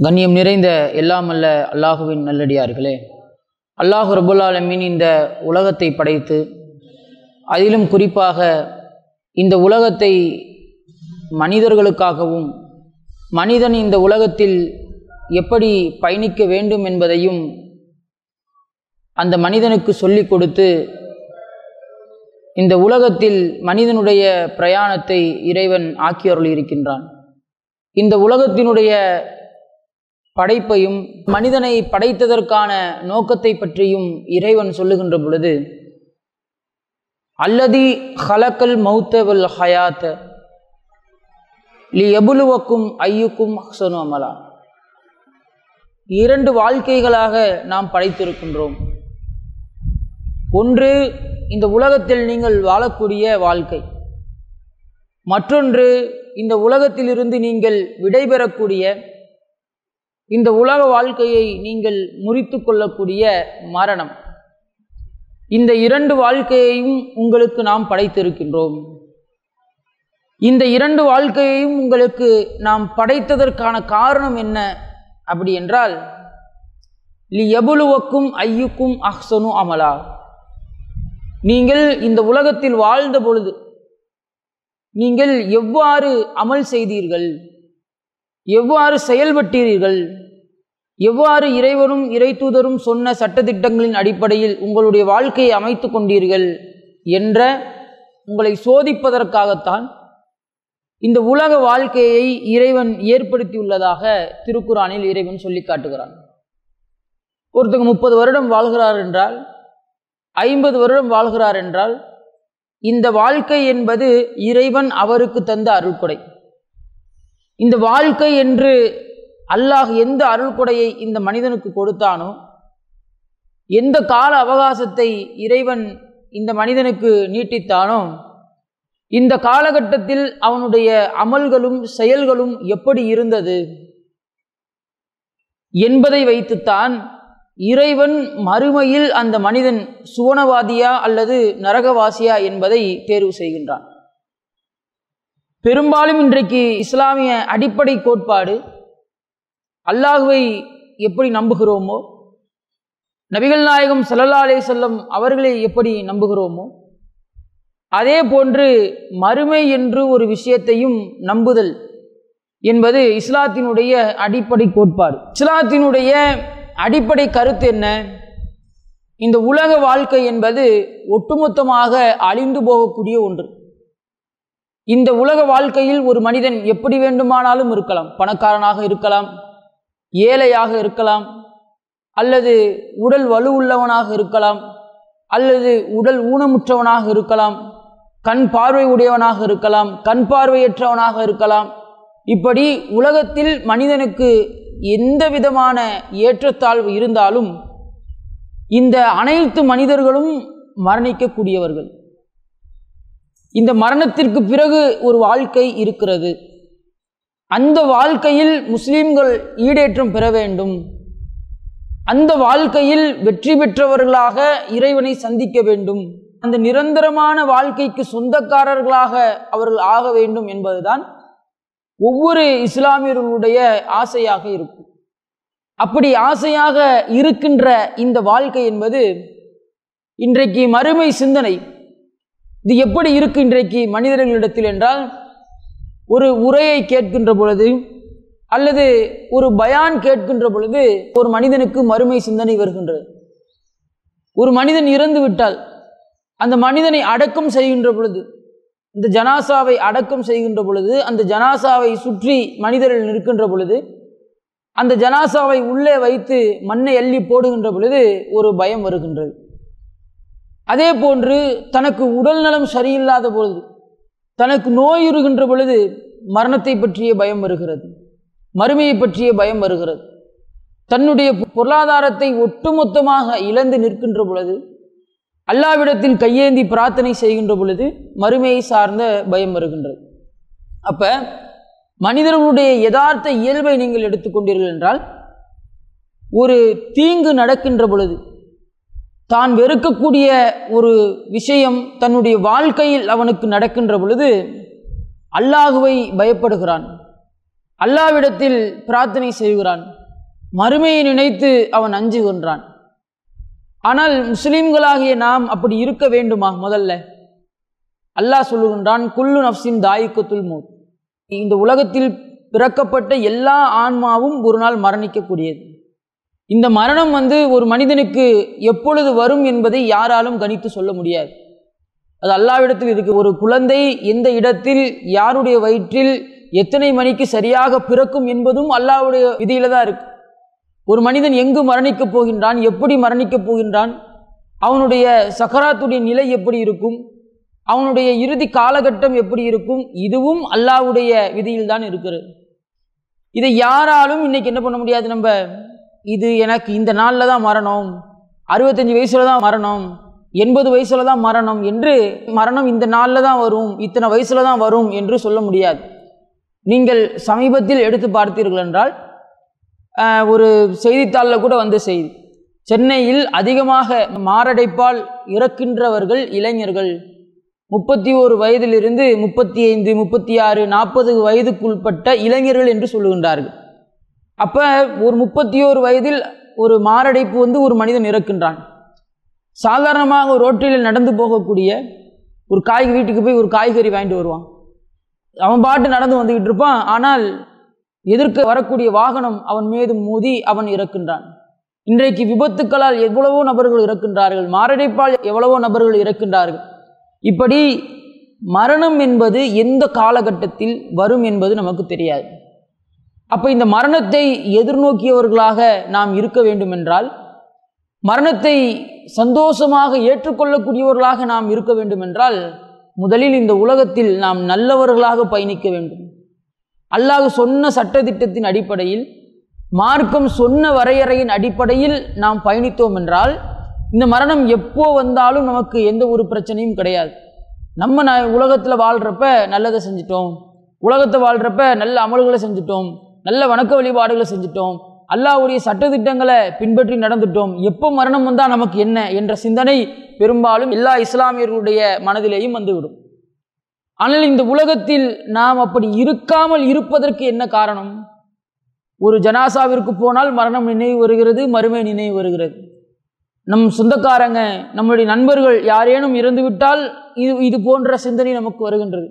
கண்ணியம் நிறைந்த எல்லாம் அல்ல அல்லாஹுவின் நல்லடியார்களே. அல்லாஹு ரபுல் இந்த உலகத்தை படைத்து அதிலும் குறிப்பாக இந்த உலகத்தை மனிதர்களுக்காகவும் மனிதன் இந்த உலகத்தில் எப்படி பயணிக்க வேண்டும் என்பதையும் அந்த மனிதனுக்கு சொல்லிக் கொடுத்து இந்த உலகத்தில் மனிதனுடைய பிரயாணத்தை இறைவன் ஆக்கி இருக்கின்றான் இந்த உலகத்தினுடைய படைப்பையும் மனிதனை படைத்ததற்கான நோக்கத்தை பற்றியும் இறைவன் சொல்லுகின்ற பொழுது அல்லதி ஹலக்கல் மௌத்தவல் ஹயாத்த லி எபுலுவக்கும் ஐயுக்கும் ஹசனு அமலா. இரண்டு வாழ்க்கைகளாக நாம் படைத்திருக்கின்றோம். ஒன்று இந்த உலகத்தில் நீங்கள் வாழக்கூடிய வாழ்க்கை. மற்றொன்று இந்த உலகத்திலிருந்து நீங்கள் விடைபெறக்கூடிய இந்த உலக வாழ்க்கையை நீங்கள் முறித்து கொள்ளக்கூடிய மரணம். இந்த இரண்டு வாழ்க்கையையும் உங்களுக்கு நாம் படைத்திருக்கின்றோம். இந்த இரண்டு வாழ்க்கையையும் உங்களுக்கு நாம் படைத்ததற்கான காரணம் என்ன அப்படி என்றால் லி எபுலுவக்கும் ஐயுக்கும் அஹ்சனு அமலா. நீங்கள் இந்த உலகத்தில் வாழ்ந்த பொழுது நீங்கள் எவ்வாறு அமல் செய்தீர்கள்? எவ்வாறு செயல்பட்டீர்கள்? எவ்வாறு இறைவனும் இறைத்தூதரும் சொன்ன சட்டத்திட்டங்களின் அடிப்படையில் உங்களுடைய வாழ்க்கையை அமைத்து கொண்டீர்கள் என்ற உங்களை சோதிப்பதற்காகத்தான் இந்த உலக வாழ்க்கையை இறைவன் ஏற்படுத்தியுள்ளதாக திருக்குறானில் இறைவன் சொல்லி காட்டுகிறான். ஒருத்தங்க முப்பது வருடம் வாழ்கிறார் என்றால் ஐம்பது வருடம் வாழ்கிறார் என்றால் இந்த வாழ்க்கை என்பது இறைவன் அவருக்கு தந்த அருள்கொடை. இந்த வாழ்க்கை என்று அல்லாஹ் எந்த அருள்கொடையை இந்த மனிதனுக்கு கொடுத்தானோ எந்த கால அவகாசத்தை இறைவன் இந்த மனிதனுக்கு நீட்டித்தானோ இந்த காலகட்டத்தில் அவனுடைய அமல்களும் செயல்களும் எப்படி இருந்தது என்பதை வைத்துத்தான் இறைவன் மறுமையில் அந்த மனிதன் சுவனவாதியா அல்லது நரகவாசியா என்பதை தேர்வு செய்கின்றான். பெரும்பாலும் இன்றைக்கு இஸ்லாமிய அடிப்படை கோட்பாடு அல்லாஹுவை எப்படி நம்புகிறோமோ நபிகள் நாயகம் சல்லல்லா அலே செல்லம் அவர்களை எப்படி நம்புகிறோமோ அதே போன்று மறுமை என்று ஒரு விஷயத்தையும் நம்புதல் என்பது இஸ்லாத்தினுடைய அடிப்படை கோட்பாடு. இஸ்லாத்தினுடைய அடிப்படை கருத்து என்ன? இந்த உலக வாழ்க்கை என்பது ஒட்டுமொத்தமாக அழிந்து போகக்கூடிய ஒன்று. இந்த உலக வாழ்க்கையில் ஒரு மனிதன் எப்படி வேண்டுமானாலும் இருக்கலாம். பணக்காரனாக இருக்கலாம் ஏழையாக இருக்கலாம் அல்லது உடல் வலுவுள்ளவனாக இருக்கலாம் அல்லது உடல் ஊனமுற்றவனாக இருக்கலாம் கண் பார்வை உடையவனாக இருக்கலாம் கண் பார்வையற்றவனாக இருக்கலாம். இப்படி உலகத்தில் மனிதனுக்கு எந்த விதமான ஏற்றத்தாழ்வு இருந்தாலும் இந்த அனைத்து மனிதர்களும் மரணிக்கக்கூடியவர்கள். இந்த மரணத்திற்கு பிறகு ஒரு வாழ்க்கை இருக்கிறது. அந்த வாழ்க்கையில் முஸ்லீம்கள் ஈடேற்றம் பெற வேண்டும். அந்த வாழ்க்கையில் வெற்றி பெற்றவர்களாக இறைவனை சந்திக்க வேண்டும். அந்த நிரந்தரமான வாழ்க்கைக்கு சொந்தக்காரர்களாக அவர்கள் ஆக வேண்டும் என்பதுதான் ஒவ்வொரு இஸ்லாமியர்களுடைய ஆசையாக இருக்கும். அப்படி ஆசையாக இருக்கின்ற இந்த வாழ்க்கை என்பது இன்றைக்கு மறுமை சிந்தனை. இது எப்படி இருக்கு இன்றைக்கு மனிதர்களிடத்தில் என்றால் ஒரு உரையை கேட்கின்ற பொழுது அல்லது ஒரு பயான் கேட்கின்ற பொழுது ஒரு மனிதனுக்கு மறுமை சிந்தனை வருகின்றது. ஒரு மனிதன் இறந்து விட்டால் அந்த மனிதனை அடக்கம் செய்கின்ற பொழுது இந்த ஜனாசாவை அடக்கம் செய்கின்ற பொழுது அந்த ஜனாசாவை சுற்றி மனிதர்கள் நிற்கின்ற பொழுது அந்த ஜனாசாவை உள்ளே வைத்து மண்ணை அள்ளி போடுகின்ற பொழுது ஒரு பயம் வருகின்றது. அதே போன்று தனக்கு உடல் நலம் சரியில்லாத பொழுது தனக்கு நோய் இருகின்ற பொழுது மரணத்தை பற்றிய பயம் வருகிறது. மறுமையை பற்றிய பயம் வருகிறது. தன்னுடைய பொருளாதாரத்தை ஒட்டுமொத்தமாக இழந்து நிற்கின்ற பொழுது அல்லாவிடத்தில் கையேந்தி பிரார்த்தனை செய்கின்ற பொழுது மறுமையை சார்ந்த பயம் வருகின்றது. அப்ப மனிதர்களுடைய யதார்த்த இயல்பை நீங்கள் எடுத்துக்கொண்டீர்கள் என்றால் ஒரு தீங்கு நடக்கின்ற பொழுது தான் வெறுக்கக்கூடிய ஒரு விஷயம் தன்னுடைய வாழ்க்கையில் அவனுக்கு நடக்கின்ற பொழுது அல்லாஹுவை பயப்படுகிறான். அல்லாவிடத்தில் பிரார்த்தனை செய்கிறான். மறுமையை நினைத்து அவன் அஞ்சுகின்றான் ஆனால் முஸ்லீம்களாகிய நாம் அப்படி இருக்க வேண்டுமா முதல்ல? அல்லாஹ் சொல்லுகின்றான் குல்லு நப்சின் தாயிக்கத்துல் மூத். இந்த உலகத்தில் பிறக்கப்பட்ட எல்லா ஆன்மாவும் ஒரு நாள் மரணிக்கக்கூடியது. இந்த மரணம் வந்து ஒரு மனிதனுக்கு எப்பொழுது வரும் என்பதை யாராலும் கணித்து சொல்ல முடியாது. அது அல்லாவிடத்தில் இருக்கு. ஒரு குழந்தை எந்த இடத்தில் யாருடைய வயிற்றில் எத்தனை மணிக்கு சரியாக பிறக்கும் என்பதும் அல்லாவுடைய விதியில தான் இருக்கு. ஒரு மனிதன் எங்கு மரணிக்கப் போகின்றான் எப்படி மரணிக்கப் போகின்றான் அவனுடைய சக்கராத்துடைய நிலை எப்படி இருக்கும் அவனுடைய இறுதி காலகட்டம் எப்படி இருக்கும் இதுவும் அல்லாவுடைய விதியில் தான் இருக்கிறது. இதை யாராலும் இன்னைக்கு என்ன பண்ண முடியாது நம்ம? இது எனக்கு இந்த நாளில் தான் மரணம். அறுபத்தஞ்சு வயசில் தான் மரணம். எண்பது வயசில் தான் மரணம் என்று மரணம் இந்த நாளில் தான் வரும். இத்தனை வயசில் தான் வரும் என்று சொல்ல முடியாது. நீங்கள் சமீபத்தில் எடுத்து பார்த்தீர்கள் என்றால் ஒரு செய்தித்தாளில் கூட வந்த செய்தி. சென்னையில் அதிகமாக மாரடைப்பால் இறக்கின்றவர்கள் இளைஞர்கள். முப்பத்தி ஓரு வயதிலிருந்து முப்பத்தி ஐந்து முப்பத்தி ஆறு நாற்பது வயதுக்குள்பட்ட இளைஞர்கள் என்று சொல்லுகின்றார்கள். அப்போ ஒரு முப்பத்தி ஓரு வயதில் ஒரு மாரடைப்பு வந்து ஒரு மனிதன் இறக்கின்றான். சாதாரணமாக ரோட்டில் நடந்து போகக்கூடிய ஒரு காய் வீட்டுக்கு போய் ஒரு காய்கறி வாங்கிட்டு வருவான். அவன் பாட்டு நடந்து வந்துக்கிட்டு இருப்பான். ஆனால் எதிர்க்க வரக்கூடிய வாகனம் அவன் மீது மோதி அவன் இறக்கின்றான். இன்றைக்கு விபத்துக்களால் எவ்வளவோ நபர்கள் இறக்கின்றார்கள். மாரடைப்பால் எவ்வளவோ நபர்கள் இறக்கின்றார்கள். இப்படி மரணம் என்பது எந்த காலகட்டத்தில் வரும் என்பது நமக்கு தெரியாது. அப்போ இந்த மரணத்தை எதிர்நோக்கியவர்களாக நாம் இருக்க வேண்டும் என்றால் மரணத்தை சந்தோஷமாக ஏற்றுக்கொள்ளக்கூடியவர்களாக நாம் இருக்க வேண்டும் என்றால் முதலில் இந்த உலகத்தில் நாம் நல்லவர்களாக பயணிக்க வேண்டும். அல்லாஹ் சொன்ன சட்டத்திட்டத்தின் அடிப்படையில் மார்க்கம் சொன்ன வரையறையின் அடிப்படையில் நாம் பயணித்தோம் என்றால் இந்த மரணம் எப்போ வந்தாலும் நமக்கு எந்த ஒரு பிரச்சனையும் கிடையாது. நம்ம ந உலகத்தில் வாழ்கிறப்ப நல்லதை செஞ்சிட்டோம். உலகத்தை வாழ்கிறப்ப நல்ல அமல்களை செஞ்சிட்டோம். நல்ல வணக்க வழிபாடுகளை செஞ்சிட்டோம். அல்லாஹ்வுடைய சட்டதிட்டங்களை பின்பற்றி நடந்துட்டோம். எப்போ மரணம் வந்தால் நமக்கு என்ன என்ற சிந்தனை பெரும்பாலும் எல்லா இஸ்லாமியர்களுடைய மனதிலேயும் வந்துவிடும். ஆனால் இந்த உலகத்தில் நாம் அப்படி இருக்காமல் இருப்பதற்கு என்ன காரணம்? ஒரு ஜனாசாவிற்கு போனால் மரணம் நினைவு வருகிறது மறுமை நினைவு வருகிறது. நம் சொந்தக்காரங்க நம்முடைய நண்பர்கள் யாரேனும் இறந்துவிட்டால் இது இது போன்ற சிந்தனை நமக்கு வருகின்றது.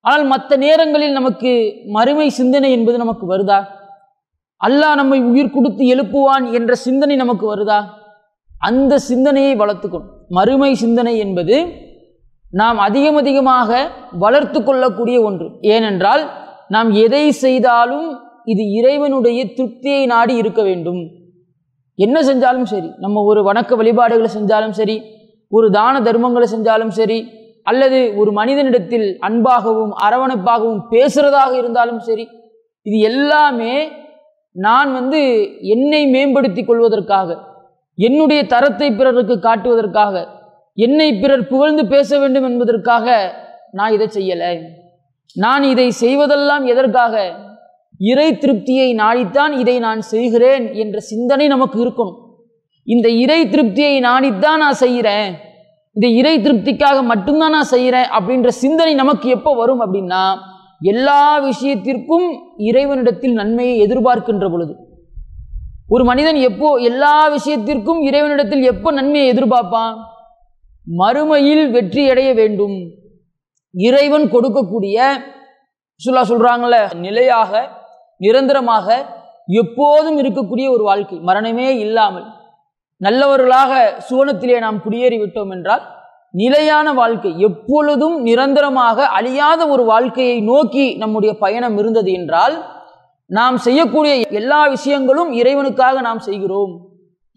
ஆனால் மற்ற நேரங்களில் நமக்கு மறுமை சிந்தனை என்பது நமக்கு வருதா? அல்லாஹ் நம்மை உயிர் கொடுத்து எழுப்புவான் என்ற சிந்தனை நமக்கு வருதா? அந்த சிந்தனையை வளர்த்துக்கணும் மறுமை சிந்தனை என்பது நாம் அதிகம் அதிகமாக வளர்த்து கொள்ளக்கூடிய ஒன்று. ஏனென்றால் நாம் எதை செய்தாலும் இது இறைவனுடைய திருப்தியை நாடி இருக்க வேண்டும். என்ன செஞ்சாலும் சரி. நம்ம ஒரு வணக்க வழிபாடுகளை செஞ்சாலும் சரி ஒரு தான தர்மங்களை செஞ்சாலும் சரி அல்லது ஒரு மனிதனிடத்தில் அன்பாகவும் அரவணைப்பாகவும் பேசுகிறதாக இருந்தாலும் சரி இது எல்லாமே நான் வந்து என்னை மேம்படுத்தி கொள்வதற்காக என்னுடைய தரத்தை பிறருக்கு காட்டுவதற்காக என்னை பிறர் புகழ்ந்து பேச வேண்டும் என்பதற்காக நான் இதை செய்யலை. நான் இதை செய்வதெல்லாம் எதற்காக? இறை திருப்தியை நாடித்தான் இதை நான் செய்கிறேன் என்ற சிந்தனை நமக்கு இருக்கணும். இந்த இறை திருப்தியை நாடித்தான் நான் செய்கிறேன். இந்த இறை திருப்திக்காக மட்டும்தான் நான் செய்கிறேன் அப்படின்ற சிந்தனை நமக்கு எப்போ வரும் அப்படின்னா எல்லா விஷயத்திற்கும் இறைவனிடத்தில் நன்மையை எதிர்பார்க்கின்ற பொழுது. ஒரு மனிதன் எப்போ எல்லா விஷயத்திற்கும் இறைவனிடத்தில் எப்போ நன்மையை எதிர்பார்ப்பான்? மறுமையில் வெற்றி அடைய வேண்டும். இறைவன் கொடுக்கக்கூடிய சுல்லா சொல்கிறாங்கள நிலையாக நிரந்தரமாக எப்போதும் இருக்கக்கூடிய ஒரு வாழ்க்கை. மரணமே இல்லாமல். நல்லவர்களாக சுவனத்திலே நாம் குடியேறி விட்டோம் என்றால் நிலையான வாழ்க்கை எப்பொழுதும் நிரந்தரமாக அழியாத ஒரு வாழ்க்கையை நோக்கி நம்முடைய பயணம் இருந்தது என்றால் நாம் செய்யக்கூடிய எல்லா விஷயங்களும் இறைவனுக்காக நாம் செய்கிறோம்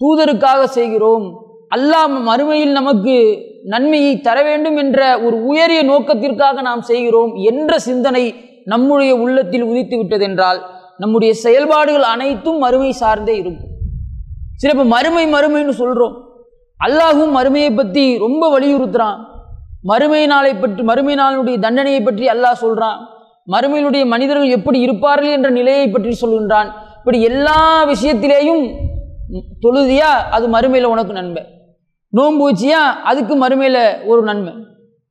தூதருக்காக செய்கிறோம். அல்லாஹ் மறுமையில் நமக்கு நன்மையை தர வேண்டும் என்ற ஒரு உயரிய நோக்கத்திற்காக நாம் செய்கிறோம் என்ற சிந்தனை நம்முடைய உள்ளத்தில் உதித்து விட்டதென்றால் நம்முடைய செயல்பாடுகள் அனைத்தும் மறுமை சார்ந்தே இருக்கும். சில இப்போ மறுமை மறுமைன்னு சொல்கிறோம் அல்லாஹும் மறுமையை பற்றி ரொம்ப வலியுறுத்துகிறான் மறுமை நாளை பற்றி மறுமை நாளினுடைய தண்டனையை பற்றி அல்லாஹ் சொல்கிறான் மறுமையினுடைய மனிதர்கள் எப்படி இருப்பார்கள் என்ற நிலையை பற்றி சொல்கின்றான். இப்படி எல்லா விஷயத்திலேயும் தொழுதியா அது மறுமையில் உனக்கு நன்மை. நோன்பு வச்சியா அதுக்கு மறுமையில் ஒரு நன்மை.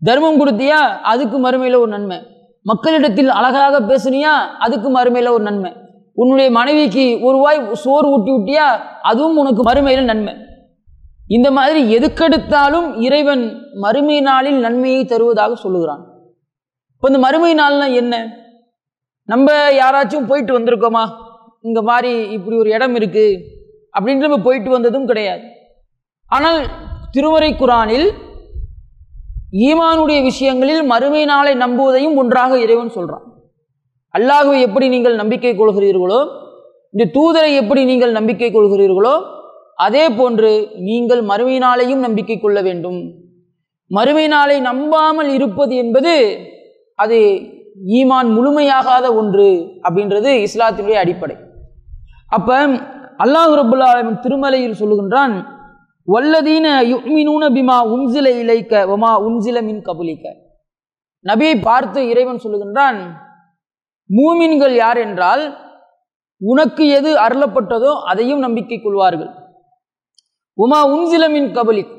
தர்மம் கொடுத்தியா அதுக்கு மறுமையில் ஒரு நன்மை. மக்களிடத்தில் அழகாக பேசுனியா அதுக்கு மறுமையில் ஒரு நன்மை. உன்னுடைய மனைவிக்கு ஒரு வாய் சோறு ஊட்டி விட்டியா அதுவும் உனக்கு மறுமையில் நன்மை. இந்த மாதிரி எதுக்கெடுத்தாலும் இறைவன் மறுமை நாளில் நன்மையை தருவதாக சொல்லுகிறான். இப்போ இந்த மறுமை நாள்னா என்ன? நம்ம யாராச்சும் போயிட்டு வந்திருக்கோமா? இங்கே மாதிரி இப்படி ஒரு இடம் இருக்குது அப்படின்ட்டு நம்ம போயிட்டு வந்ததும் கிடையாது. ஆனால் திருமறை குரானில் ஈமானுடைய விஷயங்களில் மறுமை நாளை நம்புவதையும் ஒன்றாக இறைவன் சொல்கிறான் அல்லாஹுவை எப்படி நீங்கள் நம்பிக்கை கொள்கிறீர்களோ இந்த தூதரை எப்படி நீங்கள் நம்பிக்கை கொள்கிறீர்களோ அதே போன்று நீங்கள் மறுமை நாளையும் நம்பிக்கை கொள்ள வேண்டும். மறுமை நாளை நம்பாமல் இருப்பது என்பது அது ஈமான் முழுமையாகாத ஒன்று அப்படின்றது இஸ்லாத்தினுடைய அடிப்படை. அப்போ அல்லாஹ் ரபுல்லா ஆலமின் திருமலையில் சொல்லுகின்றான் வல்லதீன யுக்மினூன பிமா உம்சில இலைக்க வமா உம்சில மின் கபுலிக்க. நபியை பார்த்து இறைவன் சொல்லுகின்றான் மூமின்கள் யார் என்றால் உனக்கு எது அருளப்பட்டதோ அதையும் நம்பிக்கை கொள்வார்கள். உமா உன்சிலமின் கபலி.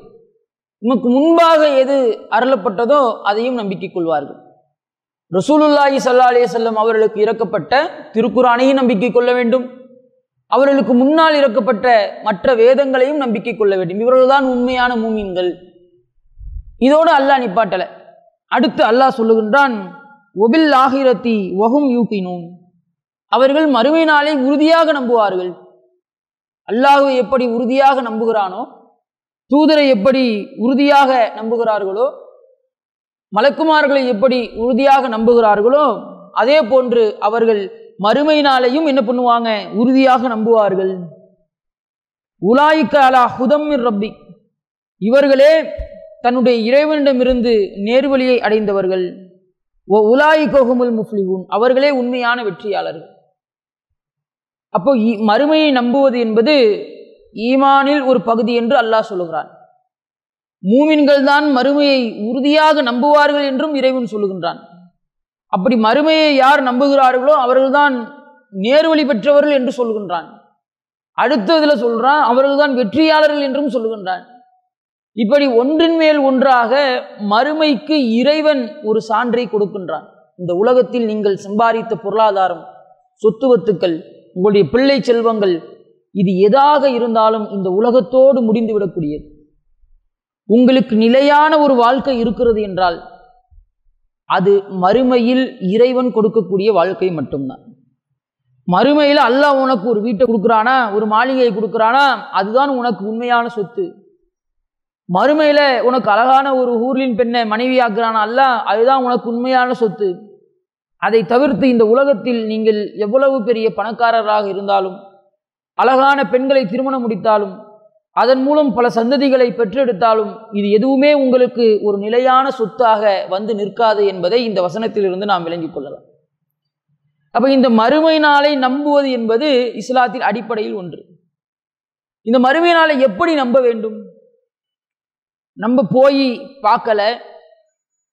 கபலிக் முன்பாக எது அருளப்பட்டதோ அதையும் நம்பிக்கை கொள்வார்கள். ரசூலுல்லாஹி சல்லா அலே செல்லம் அவர்களுக்கு இறக்கப்பட்ட திருக்குறானையும் நம்பிக்கை கொள்ள வேண்டும். அவர்களுக்கு முன்னால் இறக்கப்பட்ட மற்ற வேதங்களையும் நம்பிக்கை கொள்ள வேண்டும். இவர்கள்தான் உண்மையான மூமின்கள். இதோடு அல்லாஹ் நிப்பாட்டலை. அடுத்து அல்லாஹ் சொல்லுகின்றான் ஒபில் ஆகிரத்தி ஒகும் யூகினூன். அவர்கள் மறுமை நாளை உறுதியாக நம்புவார்கள். அல்லாஹை எப்படி உறுதியாக நம்புகிறானோ தூதரை எப்படி உறுதியாக நம்புகிறார்களோ மலக்குமார்களை எப்படி உறுதியாக நம்புகிறார்களோ அதே போன்று அவர்கள் மறுமை நாளையும் என்ன பண்ணுவாங்க? உறுதியாக நம்புவார்கள். உலாய்க்க அலா ஹுதம்மிர் ரப்பி. இவர்களே தன்னுடைய இறைவனிடமிருந்து நேர்வழியை அடைந்தவர்கள். ஓ உலாய் கோகுமுல் முஃப்லிஹூன். அவர்களே உண்மையான வெற்றியாளர்கள். அப்போ இ- மறுமையை நம்புவது என்பது ஈமானில் ஒரு பகுதி என்று அல்லாஹ் சொல்லுகிறான். மூமின்கள் தான் மறுமையை உறுதியாக நம்புவார்கள் என்றும் இறைவன் சொல்லுகின்றான். அப்படி மறுமையை யார் நம்புகிறார்களோ அவர்கள்தான் நேர்வழி பெற்றவர்கள் என்று சொல்லுகின்றான். இதில் சொல்கிறான் அவர்கள்தான் வெற்றியாளர்கள் என்றும் சொல்லுகின்றான். இப்படி ஒன்றின் மேல் ஒன்றாக மறுமைக்கு இறைவன் ஒரு சான்றை கொடுக்கின்றான். இந்த உலகத்தில் நீங்கள் சம்பாதித்த பொருளாதாரம் சொத்துவத்துக்கள் உங்களுடைய பிள்ளை செல்வங்கள் இது எதாக இருந்தாலும் இந்த உலகத்தோடு முடிந்துவிடக்கூடியது உங்களுக்கு நிலையான ஒரு வாழ்க்கை இருக்கிறது என்றால் அது மறுமையில் இறைவன் கொடுக்கக்கூடிய வாழ்க்கை மட்டும்தான். மறுமையில் அல்லாஹ் உனக்கு ஒரு வீட்டை கொடுக்குறானா ஒரு மாளிகையை கொடுக்குறானா அதுதான் உனக்கு உண்மையான சொத்து. மறுமையில உனக்கு அழகான ஒரு ஊரின் பெண்ணை மனைவியாக்குறானா? அல்லாஹ் அதுதான் உனக்கு உண்மையான சொத்து. அதை தவிர்த்து இந்த உலகத்தில் நீங்கள் எவ்வளவு பெரிய பணக்காரராக இருந்தாலும் அழகான பெண்களை திருமணம் முடித்தாலும் அதன் மூலம் பல சந்ததிகளை பெற்றெடுத்தாலும் இது எதுவுமே உங்களுக்கு ஒரு நிலையான சொத்தாக வந்து நிற்காது என்பதை இந்த வசனத்திலிருந்து நாம் விளங்கிக் கொள்ளலாம். அப்ப இந்த மறுமை நாளை நம்புவது என்பது இஸ்லாத்தின் அடிப்படையில் ஒன்று. இந்த மறுமை நாளை எப்படி நம்ப வேண்டும்? நம்ம போய் பார்க்கல.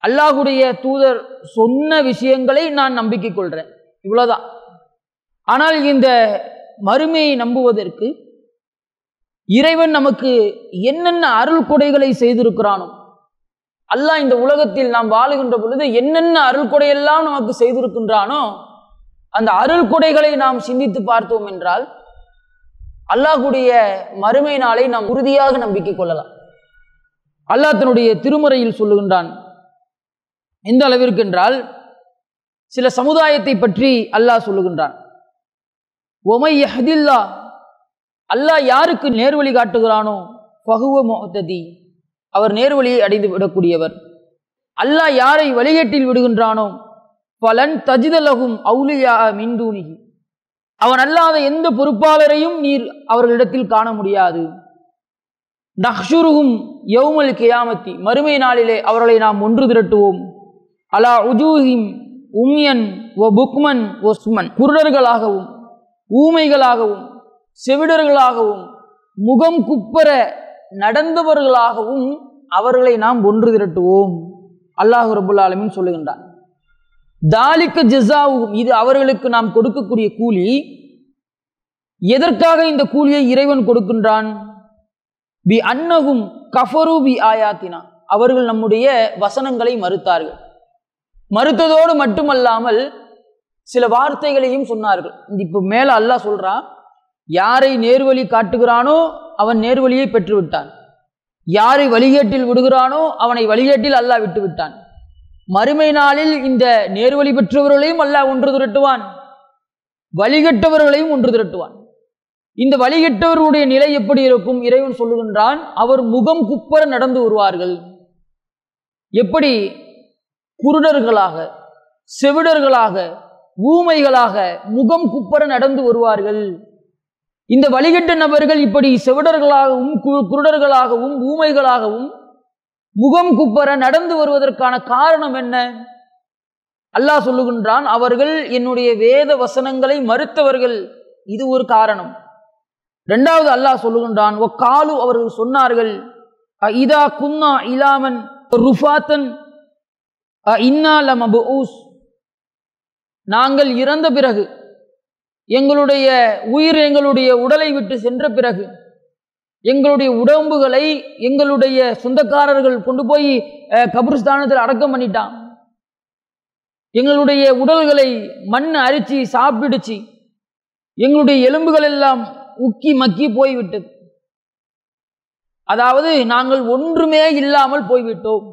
அல்லாஹுடைய தூதர் சொன்ன விஷயங்களை நான் நம்பிக்கை கொள்கிறேன் இவ்வளோதான் ஆனால் இந்த மறுமையை நம்புவதற்கு இறைவன் நமக்கு என்னென்ன அருள் கொடைகளை செய்திருக்கிறானோ அல்லாஹ் இந்த உலகத்தில் நாம் வாழுகின்ற பொழுது என்னென்ன அருள் கொடையெல்லாம் நமக்கு செய்திருக்கின்றானோ அந்த அருள் கொடைகளை நாம் சிந்தித்து பார்த்தோம் என்றால் அல்லாஹுடைய மறுமை நாளை நாம் உறுதியாக நம்பிக்கை கொள்ளலாம். அல்லாஹ் தன்னுடைய திருமுறையில் சொல்லுகின்றான். எந்த அளவிற்கு என்றால் சில சமுதாயத்தை பற்றி அல்லாஹ் சொல்லுகின்றான். ஒமை யஹதில்லா அல்லாஹ் யாருக்கு நேர்வழி காட்டுகிறானோ பகுவ முகத்ததி அவர் நேர்வழியை அடைந்து விடக்கூடியவர். அல்லாஹ் யாரை வழிகேட்டில் விடுகின்றானோ பலன் தஜிதலகும் அவுலியா மின்தூனிகி அவன் அல்லாத எந்த பொறுப்பாளரையும் நீர் அவர்களிடத்தில் காண முடியாது. நஹ்ஷுருகும் யௌமல் கியாமத்தி. மறுமை நாளிலே அவர்களை நாம் ஒன்று திரட்டுவோம். அலா உஜூஹிம் உம்யன் ஓ புக்மன் ஓ சுமன். குருடர்களாகவும் ஊமைகளாகவும் செவிடர்களாகவும் முகம் குப்பர நடந்தவர்களாகவும் அவர்களை நாம் ஒன்று திரட்டுவோம். அல்லாஹ் ரபுல்லா ஆலமின் சொல்லுகின்றான். தாலிக்க ஜிசாவும் இது அவர்களுக்கு நாம் கொடுக்கக்கூடிய கூலி. எதற்காக இந்த கூலியை இறைவன் கொடுக்கின்றான்? பி அன்னகும் கஃபரு பி ஆயாத்தினா. அவர்கள் நம்முடைய வசனங்களை மறுத்தார்கள். மறுத்ததோடு மட்டுமல்லாமல் சில வார்த்தைகளையும் சொன்னார்கள். இப்போ மேலே அல்லாஹ் சொல்கிறான் யாரை நேர்வழி காட்டுகிறானோ அவன் நேர்வழியை பெற்றுவிட்டான். யாரை வழிகேட்டில் விடுகிறானோ அவனை வழிகேட்டில் அல்லாஹ் விட்டு விட்டான் மறுமை நாளில் இந்த நேர்வழி பெற்றவர்களையும் அல்லாஹ் ஒன்று திரட்டுவான். வழிகட்டவர்களையும் ஒன்று திரட்டுவான். இந்த வழிகட்டவர்களுடைய நிலை எப்படி இருக்கும்? இறைவன் சொல்லுகின்றான் அவர் முகம் குப்பர நடந்து வருவார்கள். எப்படி? குருடர்களாக செவிடர்களாக ஊமைகளாக முகம் குப்பர நடந்து வருவார்கள். இந்த வழிகட்ட நபர்கள் இப்படி செவிடர்களாகவும் கு- குருடர்களாகவும் ஊமைகளாகவும் முகம் குப்பர நடந்து வருவதற்கான காரணம் என்ன? அல்லாஹ் சொல்லுகின்றான் அவர்கள் என்னுடைய வேத வசனங்களை மறுத்தவர்கள். இது ஒரு காரணம். ரெண்டாவது அல்லாஹ் சொல்லுகின்றான் ஓ காலு அவர்கள் சொன்னார்கள் இதா குன்னா இலாமன் ருஃபாத்தன் இன்னா லமபூஸ். நாங்கள் இறந்த பிறகு எங்களுடைய உயிர் எங்களுடைய உடலை விட்டு சென்ற பிறகு எங்களுடைய உடம்புகளை எங்களுடைய சொந்தக்காரர்கள் கொண்டு போய் அஹ், அடக்கம் பண்ணிட்டான். எங்களுடைய உடல்களை மண் அரிச்சு சாப்பிடுச்சு. எங்களுடைய எலும்புகள் எல்லாம் உக்கி மக்கி போய்விட்டது. அதாவது நாங்கள் ஒன்றுமே இல்லாமல் போய்விட்டோம்.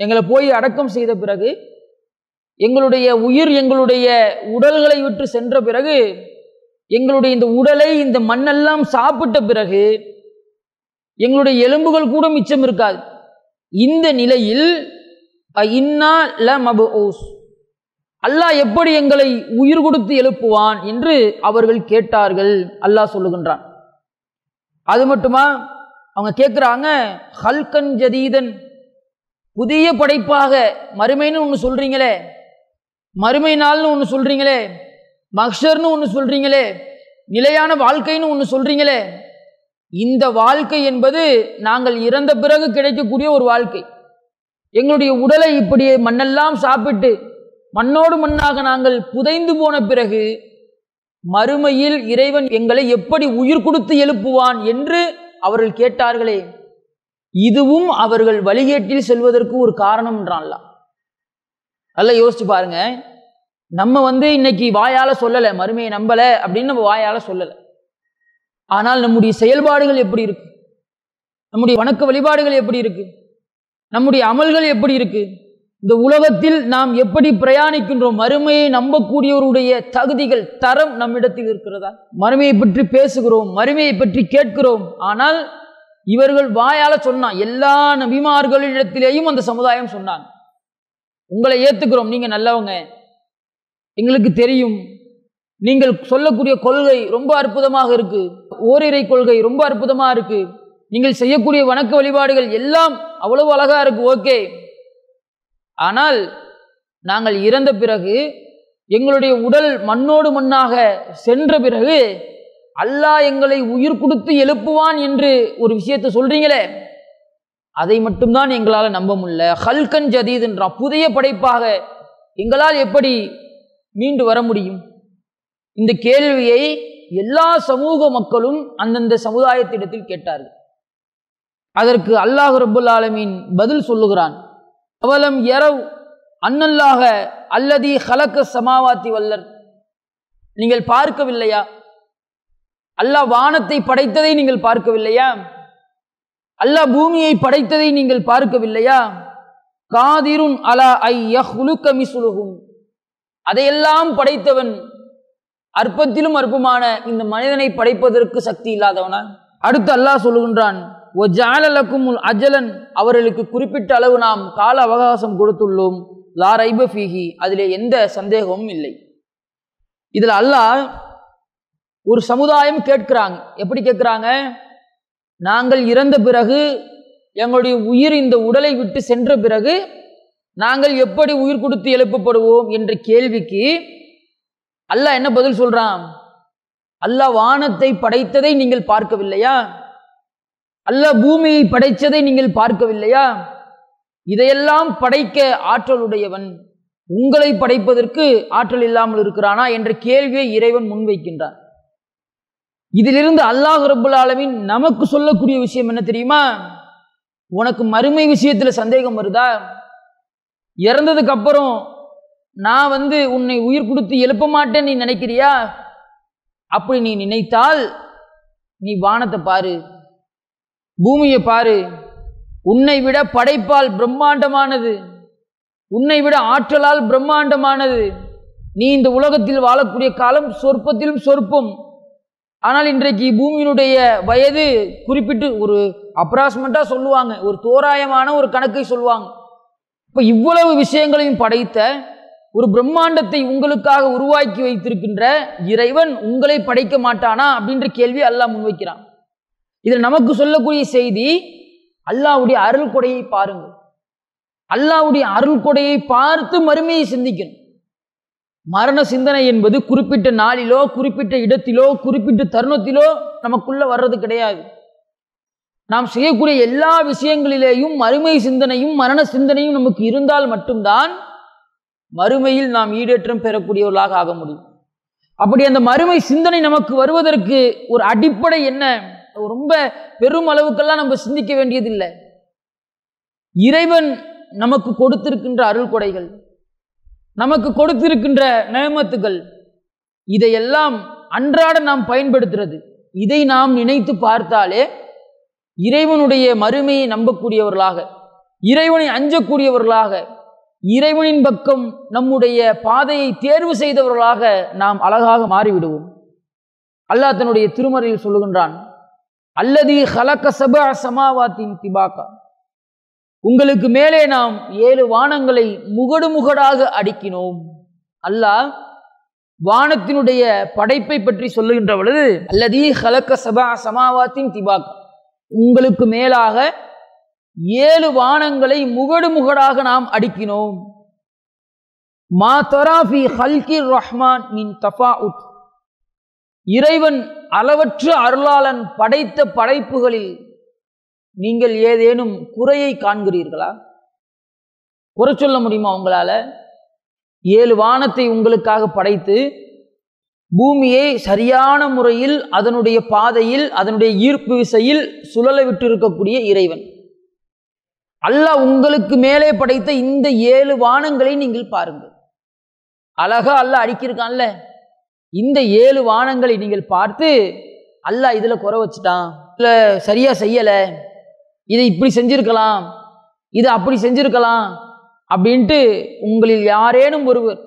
எங்களை போய் அடக்கம் செய்த பிறகு எங்களுடைய உயிர் எங்களுடைய உடல்களை விட்டு சென்ற பிறகு எங்களுடைய இந்த உடலை இந்த மண்ணெல்லாம் சாப்பிட்ட பிறகு எங்களுடைய எலும்புகள் கூட மிச்சம் இருக்காது. இந்த நிலையில் அ இன்னா ல மபூஸ். அல்லாஹ் எப்படி எங்களை உயிர் கொடுத்து எழுப்புவான் என்று அவர்கள் கேட்டார்கள். அல்லாஹ் சொல்லுகின்றான். அது மட்டுமா? அவங்க கேட்குறாங்க ஹல்கன் ஜதீதன். புதிய படைப்பாக மறுமைன்னு ஒன்று சொல்கிறீங்களே மறுமை நாள்னு ஒன்று சொல்கிறீங்களே மக்ஷர்னு ஒன்று சொல்கிறீங்களே நிலையான வாழ்க்கைன்னு ஒன்று சொல்கிறீங்களே இந்த வாழ்க்கை என்பது நாங்கள் இறந்த பிறகு கிடைக்கக்கூடிய ஒரு வாழ்க்கை. எங்களுடைய உடலை இப்படி மண்ணெல்லாம் சாப்பிட்டு மண்ணோடு மண்ணாக நாங்கள் புதைந்து போன பிறகு மறுமையில் இறைவன் எங்களை எப்படி உயிர் கொடுத்து எழுப்புவான் என்று அவர்கள் கேட்டார்களே. இதுவும் அவர்கள் வழிகேட்டில் செல்வதற்கு ஒரு காரணம் என்றான்லாம் நல்லா யோசிச்சு பாருங்க. நம்ம வந்து இன்னைக்கு வாயால சொல்லலை மறுமையை நம்பல அப்படின்னு நம்ம வாயால சொல்லலை. ஆனால் நம்முடைய செயல்பாடுகள் எப்படி இருக்கு? நம்முடைய வணக்க வழிபாடுகள் எப்படி இருக்கு? நம்முடைய அமல்கள் எப்படி இருக்கு? இந்த உலகத்தில் நாம் எப்படி பிரயாணிக்கின்றோம்? மறுமையை நம்பக்கூடியவருடைய தகுதிகள் தரம் நம்மிடத்தில் இருக்கிறதா? மறுமையை பற்றி பேசுகிறோம் மறுமையை பற்றி கேட்கிறோம். ஆனால் இவர்கள் வாயால சொன்னான் எல்லா நபிமார்களிடத்திலேயும் அந்த சமுதாயம் சொன்னாங்க. உங்களை ஏத்துக்கிறோம் நீங்க நல்லவங்க. எங்களுக்கு தெரியும். நீங்கள் சொல்லக்கூடிய கொள்கை ரொம்ப அற்புதமாக இருக்கு. ஓரிரை கொள்கை ரொம்ப அற்புதமா இருக்கு. நீங்கள் செய்யக்கூடிய வணக்க வழிபாடுகள் எல்லாம் அவ்வளவு அழகா இருக்கு ஓகே. ஆனால் நாங்கள் இறந்த பிறகு எங்களுடைய உடல் மண்ணோடு மண்ணாக சென்ற பிறகு அல்லாஹ் எங்களை உயிர் கொடுத்து எழுப்புவான் என்று ஒரு விஷயத்தை சொல்றீங்களே அதை மட்டும்தான் எங்களால் நம்ப முடியல. ஹல்கன் ஜதீத் என்ற புதிய படைப்பாக எங்களால் எப்படி மீண்டு வர முடியும்? இந்த கேள்வியை எல்லா சமூக மக்களும் அந்தந்த சமுதாயத்திடத்தில் கேட்டார்கள். அதற்கு அல்லாஹ் ரபுல் ஆலமீன் பதில் சொல்லுகிறான். அவலம் எரவ் அன்னல்லாக அல்லதி ஹலக்க சமாவாத்தி வல்லர். நீங்கள் பார்க்கவில்லையா? அல்லாஹ் வானத்தை படைத்ததை நீங்கள் பார்க்கவில்லையா? அல்லாஹ் பூமியை படைத்ததை நீங்கள் பார்க்கவில்லையா? காதிருன் அலா ஐ யஹ்லுக மிஸ்லுஹும். அதையெல்லாம் படைத்தவன் அற்பத்திலும் அற்பமான இந்த மனிதனை படைப்பதற்கு சக்தி இல்லாதவனா? அடுத்து அல்லாஹ் சொல்லுகின்றான் "ஒ ஜாலலக்கும் அஜலன் அவர்களுக்கு குறிப்பிட்ட அளவு நாம் கால அவகாசம் கொடுத்துள்ளோம். லா ரைப ஃபீஹி அதிலே எந்த சந்தேகமும் இல்லை. இதில் அல்லாஹ் ஒரு சமுதாயம் கேட்கிறாங்க. எப்படி கேட்குறாங்க? நாங்கள் இறந்த பிறகு எங்களுடைய உயிர் இந்த உடலை விட்டு சென்ற பிறகு நாங்கள் எப்படி உயிர் கொடுத்து எழுப்பப்படுவோம் என்ற கேள்விக்கு அல்லாஹ் என்ன பதில் சொல்கிறான் அல்லாஹ் வானத்தை படைத்ததை நீங்கள் பார்க்கவில்லையா? அல்ல பூமியை படைத்ததை நீங்கள் பார்க்கவில்லையா? இதையெல்லாம் படைக்க ஆற்றலுடையவன் உங்களை படைப்பதற்கு ஆற்றல் இல்லாமல் இருக்கிறானா என்ற கேள்வியை இறைவன் முன்வைக்கின்றான். இதிலிருந்து அல்லாஹ் ரபுல் ஆலமின் நமக்கு சொல்லக்கூடிய விஷயம் என்ன தெரியுமா? உனக்கு மறுமை விஷயத்தில் சந்தேகம் வருதா? இறந்ததுக்கு அப்புறம் நான் வந்து உன்னை உயிர் கொடுத்து எழுப்ப மாட்டேன்னு நீ நினைக்கிறியா? அப்படி நீ நினைத்தால் நீ வானத்தை பாரு. பூமியை பாரு. உன்னை விட படைப்பால் பிரம்மாண்டமானது. உன்னை விட ஆற்றலால் பிரம்மாண்டமானது. நீ இந்த உலகத்தில் வாழக்கூடிய காலம் சொற்பத்திலும் சொற்பம். ஆனால் இன்றைக்கு பூமியினுடைய வயது குறிப்பிட்டு ஒரு அப்ராக்சிமேட்டாக சொல்லுவாங்க. ஒரு தோராயமான ஒரு கணக்கை சொல்லுவாங்க. இப்போ இவ்வளவு விஷயங்களையும் படைத்த ஒரு பிரம்மாண்டத்தை உங்களுக்காக உருவாக்கி வைத்திருக்கின்ற இறைவன் உங்களை படைக்க மாட்டானா அப்படின்ற கேள்வி அல்லாஹ் முன்வைக்கிறான். இதில் நமக்கு சொல்லக்கூடிய செய்தி அல்லாவுடைய அருள் கொடையை பாருங்கள். அல்லாவுடைய அருள் கொடையை பார்த்து மறுமையை சிந்திக்கணும். மரண சிந்தனை என்பது குறிப்பிட்ட நாளிலோ குறிப்பிட்ட இடத்திலோ குறிப்பிட்ட தருணத்திலோ நமக்குள்ள வர்றது கிடையாது. நாம் செய்யக்கூடிய எல்லா விஷயங்களிலேயும் மறுமை சிந்தனையும் மரண சிந்தனையும் நமக்கு இருந்தால் மட்டும்தான் மறுமையில் நாம் ஈடேற்றம் பெறக்கூடியவர்களாக ஆக முடியும். அப்படி அந்த மறுமை சிந்தனை நமக்கு வருவதற்கு ஒரு அடிப்படை என்ன? ரொம்ப பெரும் அளவுக்கெல்லாம் நம்ம சிந்திக்க வேண்டியதில்லை. இறைவன் நமக்கு கொடுத்திருக்கின்ற அருள் கொடைகள் நமக்கு கொடுத்திருக்கின்ற நேமத்துகள் இதையெல்லாம் அன்றாட நாம் பயன்படுத்துறது. இதை நாம் நினைத்து பார்த்தாலே இறைவனுடைய மறுமையை நம்பக்கூடியவர்களாக இறைவனை அஞ்சக்கூடியவர்களாக இறைவனின் பக்கம் நம்முடைய பாதையை தேர்வு செய்தவர்களாக நாம் அழகாக மாறிவிடுவோம். அல்லாஹ் தன்னுடைய திருமறையில் சொல்லுகின்றான் அல்லதி ஹலக்க சப சமாவாத்தின் திபாக்கா உங்களுக்கு மேலே நாம் ஏழு வானங்களை முகடு முகடாக அடுக்கினோம். அல்லாஹ் வானத்தினுடைய படைப்பை பற்றி சொல்லுகின்ற பொழுது அல்லதி ஹலக்க சபா சமாவாத்தின் திபாக் உங்களுக்கு மேலாக ஏழு வானங்களை முகடு முகடாக நாம் அடுக்கினோம். மா தராஃபி ஹல்கி ரஹ்மான் மின் தஃபா உட் இறைவன் அளவற்ற அருளாளன் படைத்த படைப்புகளில் நீங்கள் ஏதேனும் குறையை காண்கிறீர்களா? குறை சொல்ல முடியுமா உங்களால்? ஏழு வானத்தை உங்களுக்காக படைத்து பூமியை சரியான முறையில் அதனுடைய பாதையில் அதனுடைய ஈர்ப்பு விசையில் சுழல விட்டு இருக்கக்கூடிய இறைவன். அல்லாஹ் உங்களுக்கு மேலே படைத்த இந்த ஏழு வானங்களை நீங்கள் பாருங்கள். அழகா அல்லாஹ் அடிக்கிருக்கான்ல? இந்த ஏழு வானங்களை நீங்கள் பார்த்து அல்லாஹ் இதில் குறை வச்சுட்டான். இல்லை சரியாக செய்யலை. இதை இப்படி செஞ்சுருக்கலாம். இது அப்படி செஞ்சிருக்கலாம். அப்படின்ட்டு உங்களில் யாரேனும் ஒருவர்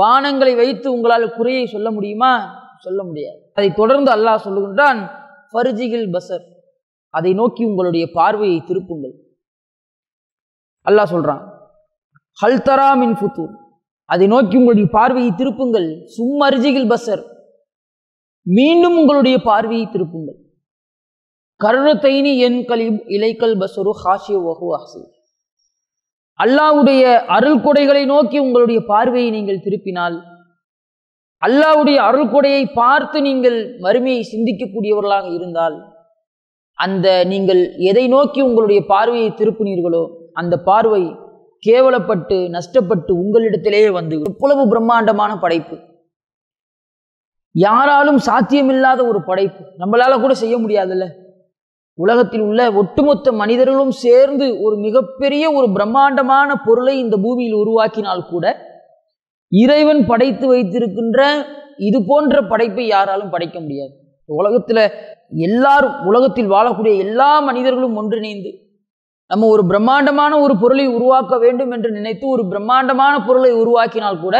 வானங்களை வைத்து உங்களால் குறையை சொல்ல முடியுமா? சொல்ல முடியாது. அதை தொடர்ந்து அல்லாஹ் சொல்லுகின்றான் ஃபர்ஜிகில் பசர் அதை நோக்கி உங்களுடைய பார்வையை திருப்புங்கள். அல்லாஹ் சொல்கிறான் ஹல்தரா மின் ஃபுத்தூர் அதை நோக்கி உங்களுடைய பார்வையை திருப்புங்கள். சும்மர்ஜிகில் பசர் மீண்டும் உங்களுடைய பார்வையை திருப்புங்கள். கருத்தைனி என் கலி இலைக்கல் பசரு ஹாஷிய வஹு ஹாசி. அல்லாவுடைய அருள் கொடைகளை நோக்கி உங்களுடைய பார்வையை நீங்கள் திருப்பினால் அல்லாவுடைய அருள் கொடையை பார்த்து நீங்கள் வறுமையை சிந்திக்கக்கூடியவர்களாக இருந்தால் அந்த நீங்கள் எதை நோக்கி உங்களுடைய பார்வையை திருப்பினீர்களோ அந்த பார்வை கேவலப்பட்டு நஷ்டப்பட்டு உங்களிடத்திலேயே வந்து எவ்வளவு பிரம்மாண்டமான படைப்பு. யாராலும் சாத்தியமில்லாத ஒரு படைப்பு. நம்மளால கூட செய்ய முடியாதுல்ல. உலகத்தில் உள்ள ஒட்டுமொத்த மனிதர்களும் சேர்ந்து ஒரு மிகப்பெரிய ஒரு பிரம்மாண்டமான பொருளை இந்த பூமியில் உருவாக்கினால் கூட இறைவன் படைத்து வைத்திருக்கின்ற இது போன்ற படைப்பை யாராலும் படைக்க முடியாது. உலகத்தில் எல்லாரும் உலகத்தில் வாழக்கூடிய எல்லா மனிதர்களும் ஒன்றிணைந்து நம்ம ஒரு பிரம்மாண்டமான ஒரு பொருளை உருவாக்க வேண்டும் என்று நினைத்து ஒரு பிரம்மாண்டமான பொருளை உருவாக்கினால் கூட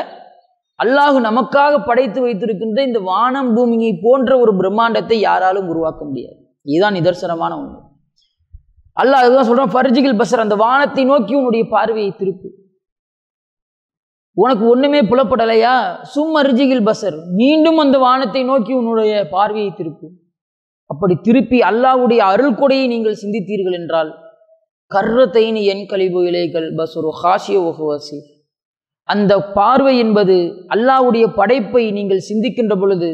அல்லாஹ் நமக்காக படைத்து வைத்திருக்கின்ற இந்த வானம் பூமியை போன்ற ஒரு பிரம்மாண்டத்தை யாராலும் உருவாக்க முடியாது. இதுதான் நிதர்சனமான உண்மை. அல்லாஹ் அதுதான் சொல்கிறான் ஃபர்ஜிகில் பசர் அந்த வானத்தை நோக்கி உன்னுடைய பார்வையை திருப்பு. உனக்கு ஒன்றுமே புலப்படலையா? சும் அரிஜிகில் பசர் மீண்டும் அந்த வானத்தை நோக்கி உன்னுடைய பார்வையை திருப்பு. அப்படி திருப்பி அல்லாஹ்வுடைய அருள் கொடையை நீங்கள் சிந்தித்தீர்கள் என்றால் கர்ரத்தைனி என் கழிவு இலைகள் பசுரு ஹாஷிய ஒஹுவசி அந்த பார்வை என்பது அல்லாவுடைய படைப்பை நீங்கள் சிந்திக்கின்ற பொழுது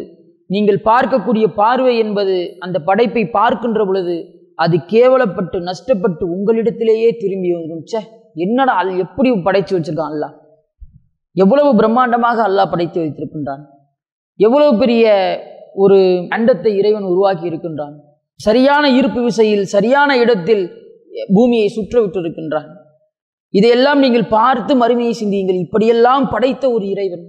நீங்கள் பார்க்கக்கூடிய பார்வை என்பது அந்த படைப்பை பார்க்கின்ற பொழுது அது கேவலப்பட்டு நஷ்டப்பட்டு உங்களிடத்திலேயே திரும்பி வந்துடும். ச்சே என்னடா அல் எப்படி படைத்து வச்சிருக்கான் அல்லாஹ்? எவ்வளவு பிரம்மாண்டமாக அல்லாஹ் படைத்து வைத்திருக்கின்றான்? எவ்வளவு பெரிய ஒரு அண்டத்தை இறைவன் உருவாக்கி இருக்கின்றான்? சரியான ஈர்ப்பு விசையில் சரியான இடத்தில் பூமியை சுற்ற விட்டிருக்கின்றான் இதையெல்லாம் நீங்கள் பார்த்து மறுமையை சிந்தியுங்கள். இப்படியெல்லாம் படைத்த ஒரு இறைவன்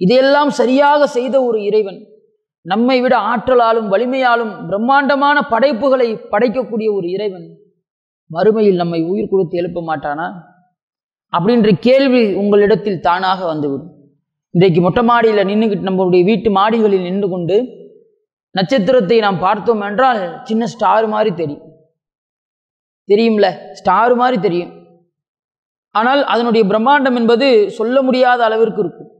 இதையெல்லாம் சரியாக செய்த ஒரு இறைவன் நம்மை விட ஆற்றலாலும் வலிமையாலும் பிரம்மாண்டமான படைப்புகளை படைக்கக்கூடிய ஒரு இறைவன் மறுமையில் நம்மை உயிர் கொடுத்து எழுப்ப மாட்டானா? அப்படின்ற கேள்வி உங்களிடத்தில் தானாக வந்துவிடும். இன்றைக்கு மொட்டை மாடியில் நின்றுக்கிட்டு நம்மளுடைய வீட்டு மாடிகளில் நின்று கொண்டு நட்சத்திரத்தை நாம் பார்த்தோம் என்றால் சின்ன ஸ்டார் மாதிரி தெரியும். தெரியும்ல? ஸ்டார் மாதிரி தெரியும். ஆனால் அதனுடைய பிரம்மாண்டம் என்பது சொல்ல முடியாத அளவிற்கு இருக்கும்.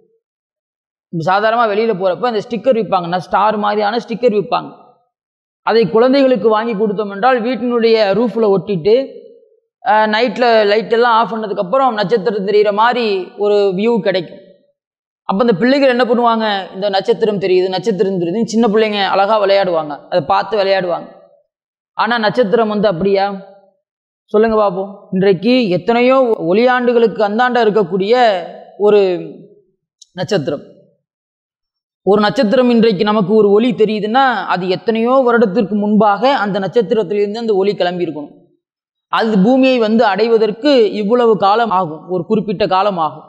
சாதாரணமாக வெளியில் போகிறப்ப அந்த ஸ்டிக்கர் விற்பாங்க நான் ஸ்டார் மாதிரியான ஸ்டிக்கர் விற்பாங்க அதை குழந்தைகளுக்கு வாங்கி கொடுத்தோம் என்றால் வீட்டினுடைய ரூஃபில் ஒட்டிட்டு நைட்டில் லைட்டெல்லாம் ஆஃப் பண்ணதுக்கப்புறம் நட்சத்திரம் தெரிகிற மாதிரி ஒரு வியூ கிடைக்கும். அப்போ இந்த பிள்ளைகள் என்ன பண்ணுவாங்க? இந்த நட்சத்திரம் தெரியுது நட்சத்திரம் தெரியுது. சின்ன பிள்ளைங்க அழகாக விளையாடுவாங்க. அதை பார்த்து விளையாடுவாங்க. ஆனால் நட்சத்திரம் வந்து அப்படியா? சொல்லுங்க பார்ப்போம் இன்றைக்கு எத்தனையோ ஒளியாண்டுகளுக்கு அந்தாண்ட இருக்கக்கூடிய ஒரு நட்சத்திரம். ஒரு நட்சத்திரம் இன்றைக்கு நமக்கு ஒரு ஒளி தெரியுதுன்னா அது எத்தனையோ வருடத்திற்கு முன்பாக அந்த நட்சத்திரத்திலிருந்து அந்த ஒளி கிளம்பியிருக்கணும். அது பூமியை வந்து அடைவதற்கு இவ்வளவு காலம் ஆகும். ஒரு குறிப்பிட்ட காலம் ஆகும்.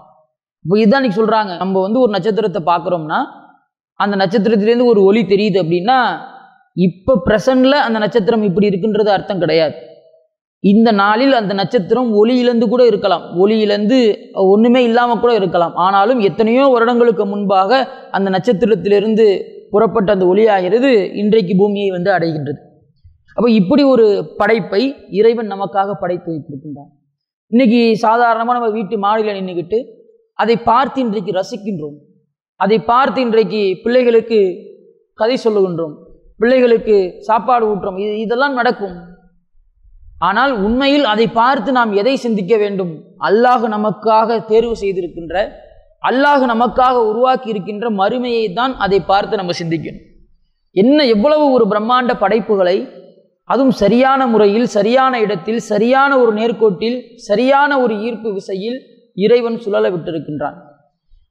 இப்போ இதுதான் இன்னைக்கு சொல்கிறாங்க நம்ம வந்து ஒரு நட்சத்திரத்தை பார்க்குறோம்னா அந்த நட்சத்திரத்திலேருந்து ஒரு ஒளி தெரியுது அப்படின்னா இப்போ ப்ரெசண்டில் அந்த நட்சத்திரம் இப்படி இருக்குன்றது அர்த்தம் கிடையாது. இந்த நாளில் அந்த நட்சத்திரம் ஒளி இழந்து கூட இருக்கலாம். ஒளி இழந்து ஒன்றுமே இல்லாமல் கூட இருக்கலாம். ஆனாலும் எத்தனையோ வருடங்களுக்கு முன்பாக அந்த நட்சத்திரத்திலிருந்து புறப்பட்ட அந்த ஒளியாகிறது இன்றைக்கு பூமியை வந்து அடைகின்றது. அப்போ இப்படி ஒரு படைப்பை இறைவன் நமக்காக படைத்து வைத்திருக்கின்றான். இன்னைக்கு சாதாரணமாக நம்ம வீட்டு மாடியில் நின்றுக்கிட்டு அதை பார்த்து இன்றைக்கு ரசிக்கின்றோம். அதை பார்த்து இன்றைக்கு பிள்ளைகளுக்கு கதை சொல்லுகின்றோம். பிள்ளைகளுக்கு சாப்பாடு ஊட்டுறோம். இது இதெல்லாம் நடக்கும். ஆனால் உண்மையில் அதை பார்த்து நாம் எதை சிந்திக்க வேண்டும்? அல்லாஹ் நமக்காக தேர்வு செய்திருக்கின்ற அல்லாஹ் நமக்காக உருவாக்கி இருக்கின்ற மறுமையை தான் அதை பார்த்து நம்ம சிந்திக்கணும். என்ன எவ்வளவு ஒரு பிரம்மாண்ட படைப்புகளை அதுவும் சரியான முறையில் சரியான இடத்தில் சரியான ஒரு நேர்கோட்டில் சரியான ஒரு ஈர்ப்பு விசையில் இறைவன் சுழல விட்டிருக்கின்றான்.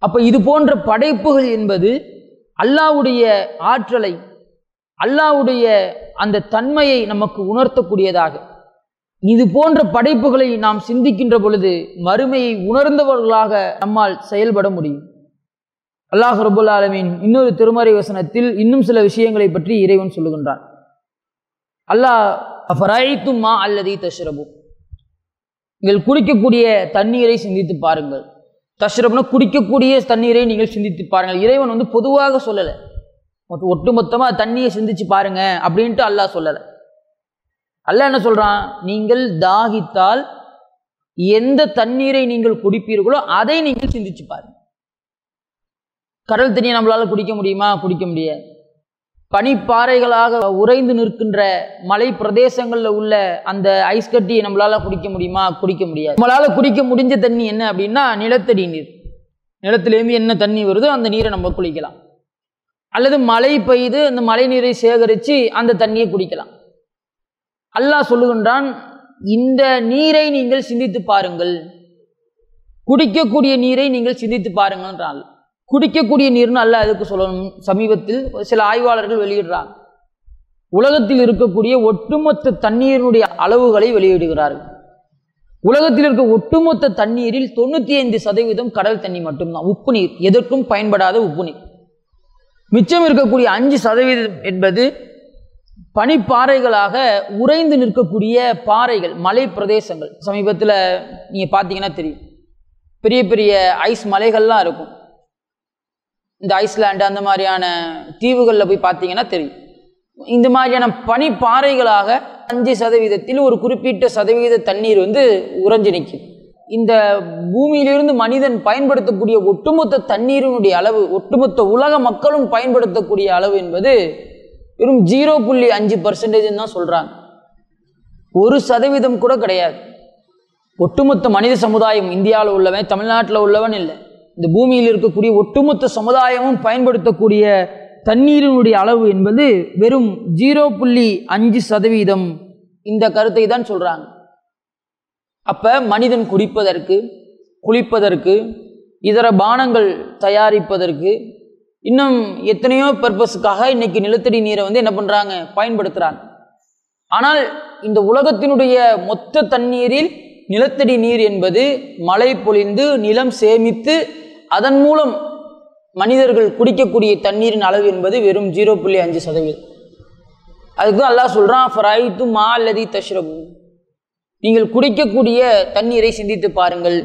அப்போ இது போன்ற படைப்புகள் என்பது அல்லாவுடைய ஆற்றலை அல்லாவுடைய அந்த தன்மையை நமக்கு உணர்த்தக்கூடியதாக. இது போன்ற படைப்புகளை நாம் சிந்திக்கின்ற பொழுது மறுமையை உணர்ந்தவர்களாக நம்மால் செயல்பட முடியும். அல்லாஹ் ரபுல் ஆலமீன் இன்னொரு திருமறை வசனத்தில் இன்னும் சில விஷயங்களை பற்றி இறைவன் சொல்லுகின்றான். அல்லாஹ் மா அல்லது தஷ்ரபு. நீங்கள் குடிக்கக்கூடிய தண்ணீரை சிந்தித்து பாருங்கள். தஷ்ரப்னா குடிக்கக்கூடிய தண்ணீரை நீங்கள் சிந்தித்து பாருங்கள். இறைவன் வந்து பொதுவாக சொல்லலை. ஒட்டுமொத்தமாக தண்ணியை சிந்திச்சு பாருங்க அப்படின்ட்டு அல்லாஹ் சொல்லலை. அல்ல என்ன சொல்றான்? நீங்கள் தாகித்தால் எந்த தண்ணீரை நீங்கள் குடிப்பீர்களோ அதை நீங்கள் சிந்திச்சு பாருங்க. கடல் தண்ணியை நம்மளால குடிக்க முடியுமா? குடிக்க முடியாது. பனிப்பாறைகளாக உறைந்து நிற்கின்ற மலை பிரதேசங்களில் உள்ள அந்த ஐஸ் கட்டியை நம்மளால குடிக்க முடியுமா? குடிக்க முடியாது. நம்மளால குடிக்க முடிஞ்ச தண்ணி என்ன அப்படின்னா நிலத்தடி நீர். நிலத்திலேருந்து என்ன தண்ணி வருதோ அந்த நீரை நம்ம குளிக்கலாம். அல்லது மழை பெய்து அந்த மழை நீரை சேகரித்து அந்த தண்ணியை குடிக்கலாம். அல்லாஹ் சொல்லுகின்றான் இந்த நீரை நீங்கள் சிந்தித்து பாருங்கள். குடிக்கக்கூடிய நீரை நீங்கள் சிந்தித்து பாருங்கன்றான் குடிக்கக்கூடிய நீர்னு அல்ல அதுக்கு சொல்லணும்? சமீபத்தில் சில ஆய்வாளர்கள் வெளியிடுறாங்க. உலகத்தில் இருக்கக்கூடிய ஒட்டுமொத்த தண்ணீரினுடைய அளவுகளை வெளியிடுகிறார்கள். உலகத்தில் இருக்க ஒட்டுமொத்த தண்ணீரில் தொண்ணூற்றி ஐந்து சதவீதம் கடல் தண்ணி மட்டும்தான். உப்பு நீர். எதற்கும் பயன்படாத உப்பு நீர். மிச்சம் இருக்கக்கூடிய அஞ்சு சதவீதம் என்பது பனிப்பாறைகளாக உறைந்து நிற்கக்கூடிய பாறைகள் மலை பிரதேசங்கள் சமீபத்தில் நீங்கள் பார்த்தீங்கன்னா தெரியும். பெரிய பெரிய ஐஸ் மலைகள்லாம் இருக்கும். இந்த ஐஸ்லாண்டு அந்த மாதிரியான தீவுகளில் போய் பார்த்தீங்கன்னா தெரியும். இந்த மாதிரியான பனிப்பாறைகளாக அஞ்சு சதவீதத்தில் ஒரு குறிப்பிட்ட சதவீத தண்ணீர் வந்து உறைஞ்சு நிற்கும் இந்த பூமியிலிருந்து மனிதன் பயன்படுத்தக்கூடிய ஒட்டுமொத்த தண்ணீரினுடைய அளவு ஒட்டுமொத்த உலக மக்களும் பயன்படுத்தக்கூடிய அளவு என்பது வெறும் ஜீரோ புள்ளி அஞ்சு பர்சன்டேஜ்னு தான் சொல்கிறாங்க ஒரு சதவீதம் கூட கிடையாது. ஒட்டுமொத்த மனித சமுதாயம் இந்தியாவில் உள்ளவன் தமிழ்நாட்டில் உள்ளவன் இல்லை. இந்த பூமியில் இருக்கக்கூடிய ஒட்டுமொத்த சமுதாயமும் பயன்படுத்தக்கூடிய தண்ணீரினுடைய அளவு என்பது வெறும் ஜீரோ புள்ளி அஞ்சு சதவீதம் இந்த கருத்தை தான் சொல்கிறாங்க அப்போ மனிதன் குடிப்பதற்கு குளிப்பதற்கு இதர பானங்கள் தயாரிப்பதற்கு இன்னும் எத்தனையோ பர்பஸுக்காக இன்னைக்கு நிலத்தடி நீரை வந்து என்ன பண்ணுறாங்க பயன்படுத்துகிறாங்க ஆனால் இந்த உலகத்தினுடைய மொத்த தண்ணீரில் நிலத்தடி நீர் என்பது மழை பொழிந்து நிலம் சேமித்து அதன் மூலம் மனிதர்கள் குடிக்கக்கூடிய தண்ணீரின் அளவு என்பது வெறும் ஜீரோ புள்ளி அஞ்சு சதவீதம். அதுக்கு தான் அல்லாஹ் சொல்கிறான் ஃபராய்த்து மா அல்லதி தஷ்ரபு. நீங்கள் குடிக்கக்கூடிய தண்ணீரை சிந்தித்து பாருங்கள்.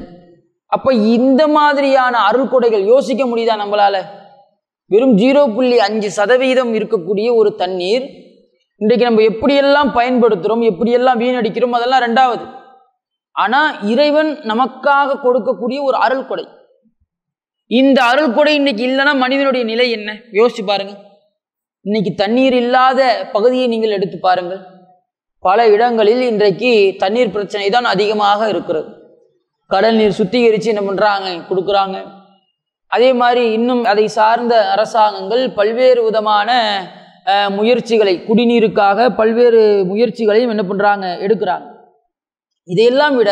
அப்போ இந்த மாதிரியான அருள்கொடைகள் யோசிக்க முடியுதா நம்மளால்? வெறும் ஜீரோ புள்ளி அஞ்சு சதவீதம் இருக்கக்கூடிய ஒரு தண்ணீர் இன்றைக்கு நம்ம எப்படியெல்லாம் பயன்படுத்துகிறோம் எப்படியெல்லாம் வீணடிக்கிறோம் அதெல்லாம் ரெண்டாவது. ஆனால் இறைவன் நமக்காக கொடுக்கக்கூடிய ஒரு அருள்கொடை இந்த அருள்கொடை இன்னைக்கு இல்லைன்னா மனிதனுடைய நிலை என்ன? யோசிச்சு பாருங்க. இன்னைக்கு தண்ணீர் இல்லாத பகுதியை நீங்கள் எடுத்து பாருங்கள். பல இடங்களில் இன்றைக்கு தண்ணீர் பிரச்சனை தான் அதிகமாக இருக்கிறது. கடல் நீர் சுத்திகரித்து என்ன பண்ணுறாங்க கொடுக்குறாங்க. அதே மாதிரி இன்னும் அதை சார்ந்த அரசாங்கங்கள் பல்வேறு விதமான முயற்சிகளை குடிநீருக்காக பல்வேறு முயற்சிகளையும் என்ன பண்ணுறாங்க எடுக்கிறாங்க. இதையெல்லாம் விட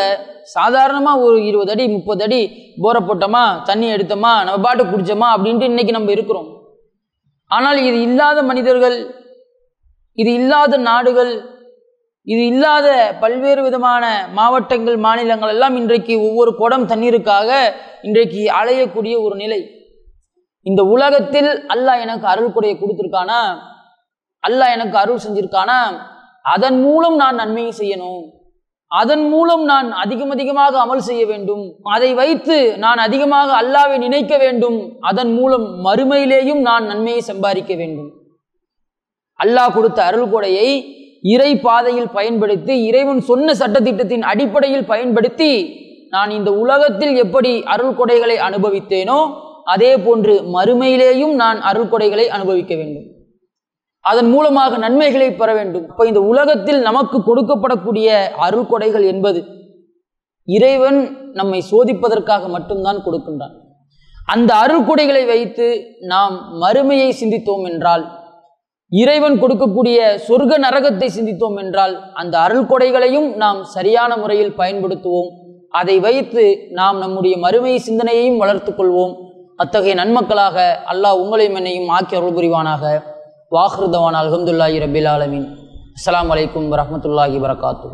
சாதாரணமாக ஒரு இருபது அடி முப்பது அடி போரை போட்டோமா தண்ணி எடுத்தோமா நம்ம பாட்டு குடித்தோமா அப்படின்ட்டு இன்றைக்கி நம்ம இருக்கிறோம். ஆனால் இது இல்லாத மனிதர்கள் இது இல்லாத நாடுகள் இது இல்லாத பல்வேறு விதமான மாவட்டங்கள் மாநிலங்கள் எல்லாம் இன்றைக்கு ஒவ்வொரு குடம் தண்ணீருக்காக இன்றைக்கு அலையக்கூடிய ஒரு நிலை. இந்த உலகத்தில் அல்லாஹ் எனக்கு அருள் குறைய கொடுத்துருக்கானா? அல்லாஹ் எனக்கு அருள் செஞ்சிருக்கானா? அதன் மூலம் நான் நன்மையை செய்யணும். அதன் மூலம் நான் அதிகம் அதிகமாக அமல் செய்ய வேண்டும். அதை வைத்து நான் அதிகமாக அல்லாவை நினைக்க வேண்டும். அதன் மூலம் மறுமையிலேயும் நான் நன்மையை சம்பாதிக்க வேண்டும். அல்லாஹ் கொடுத்த அருள் கொடையை இறை பாதையில் பயன்படுத்தி இறைவன் சொன்ன சட்டத்திட்டத்தின் அடிப்படையில் பயன்படுத்தி நான் இந்த உலகத்தில் எப்படி அருள் கொடைகளை அனுபவித்தேனோ அதே போன்று மறுமையிலேயும் நான் அருள் கொடைகளை அனுபவிக்க வேண்டும். அதன் மூலமாக நன்மைகளை பெற வேண்டும். இப்போ இந்த உலகத்தில் நமக்கு கொடுக்கப்படக்கூடிய அருள் கொடைகள் என்பது இறைவன் நம்மை சோதிப்பதற்காக மட்டும்தான் கொடுக்கின்றான். அந்த அருள் கொடைகளை வைத்து நாம் மறுமையை சிந்தித்தோம் என்றால் இறைவன் கொடுக்கக்கூடிய சொர்க்க நரகத்தை சிந்தித்தோம் என்றால் அந்த அருள் கொடைகளையும் நாம் சரியான முறையில் பயன்படுத்துவோம். அதை வைத்து நாம் நம்முடைய மறுமை சிந்தனையையும் வளர்த்து கொள்வோம். அத்தகைய நன்மக்களாக அல்லாஹ் உங்களையும் என்னையும் ஆக்கி அருள் புரிவானாக. வாஹ்ருதவான் அலமதுல்லாஹி ரபில் ஆலமின். அஸ்லாம் வலைக்கம் வரமத்துல்லாஹி வரகாத்து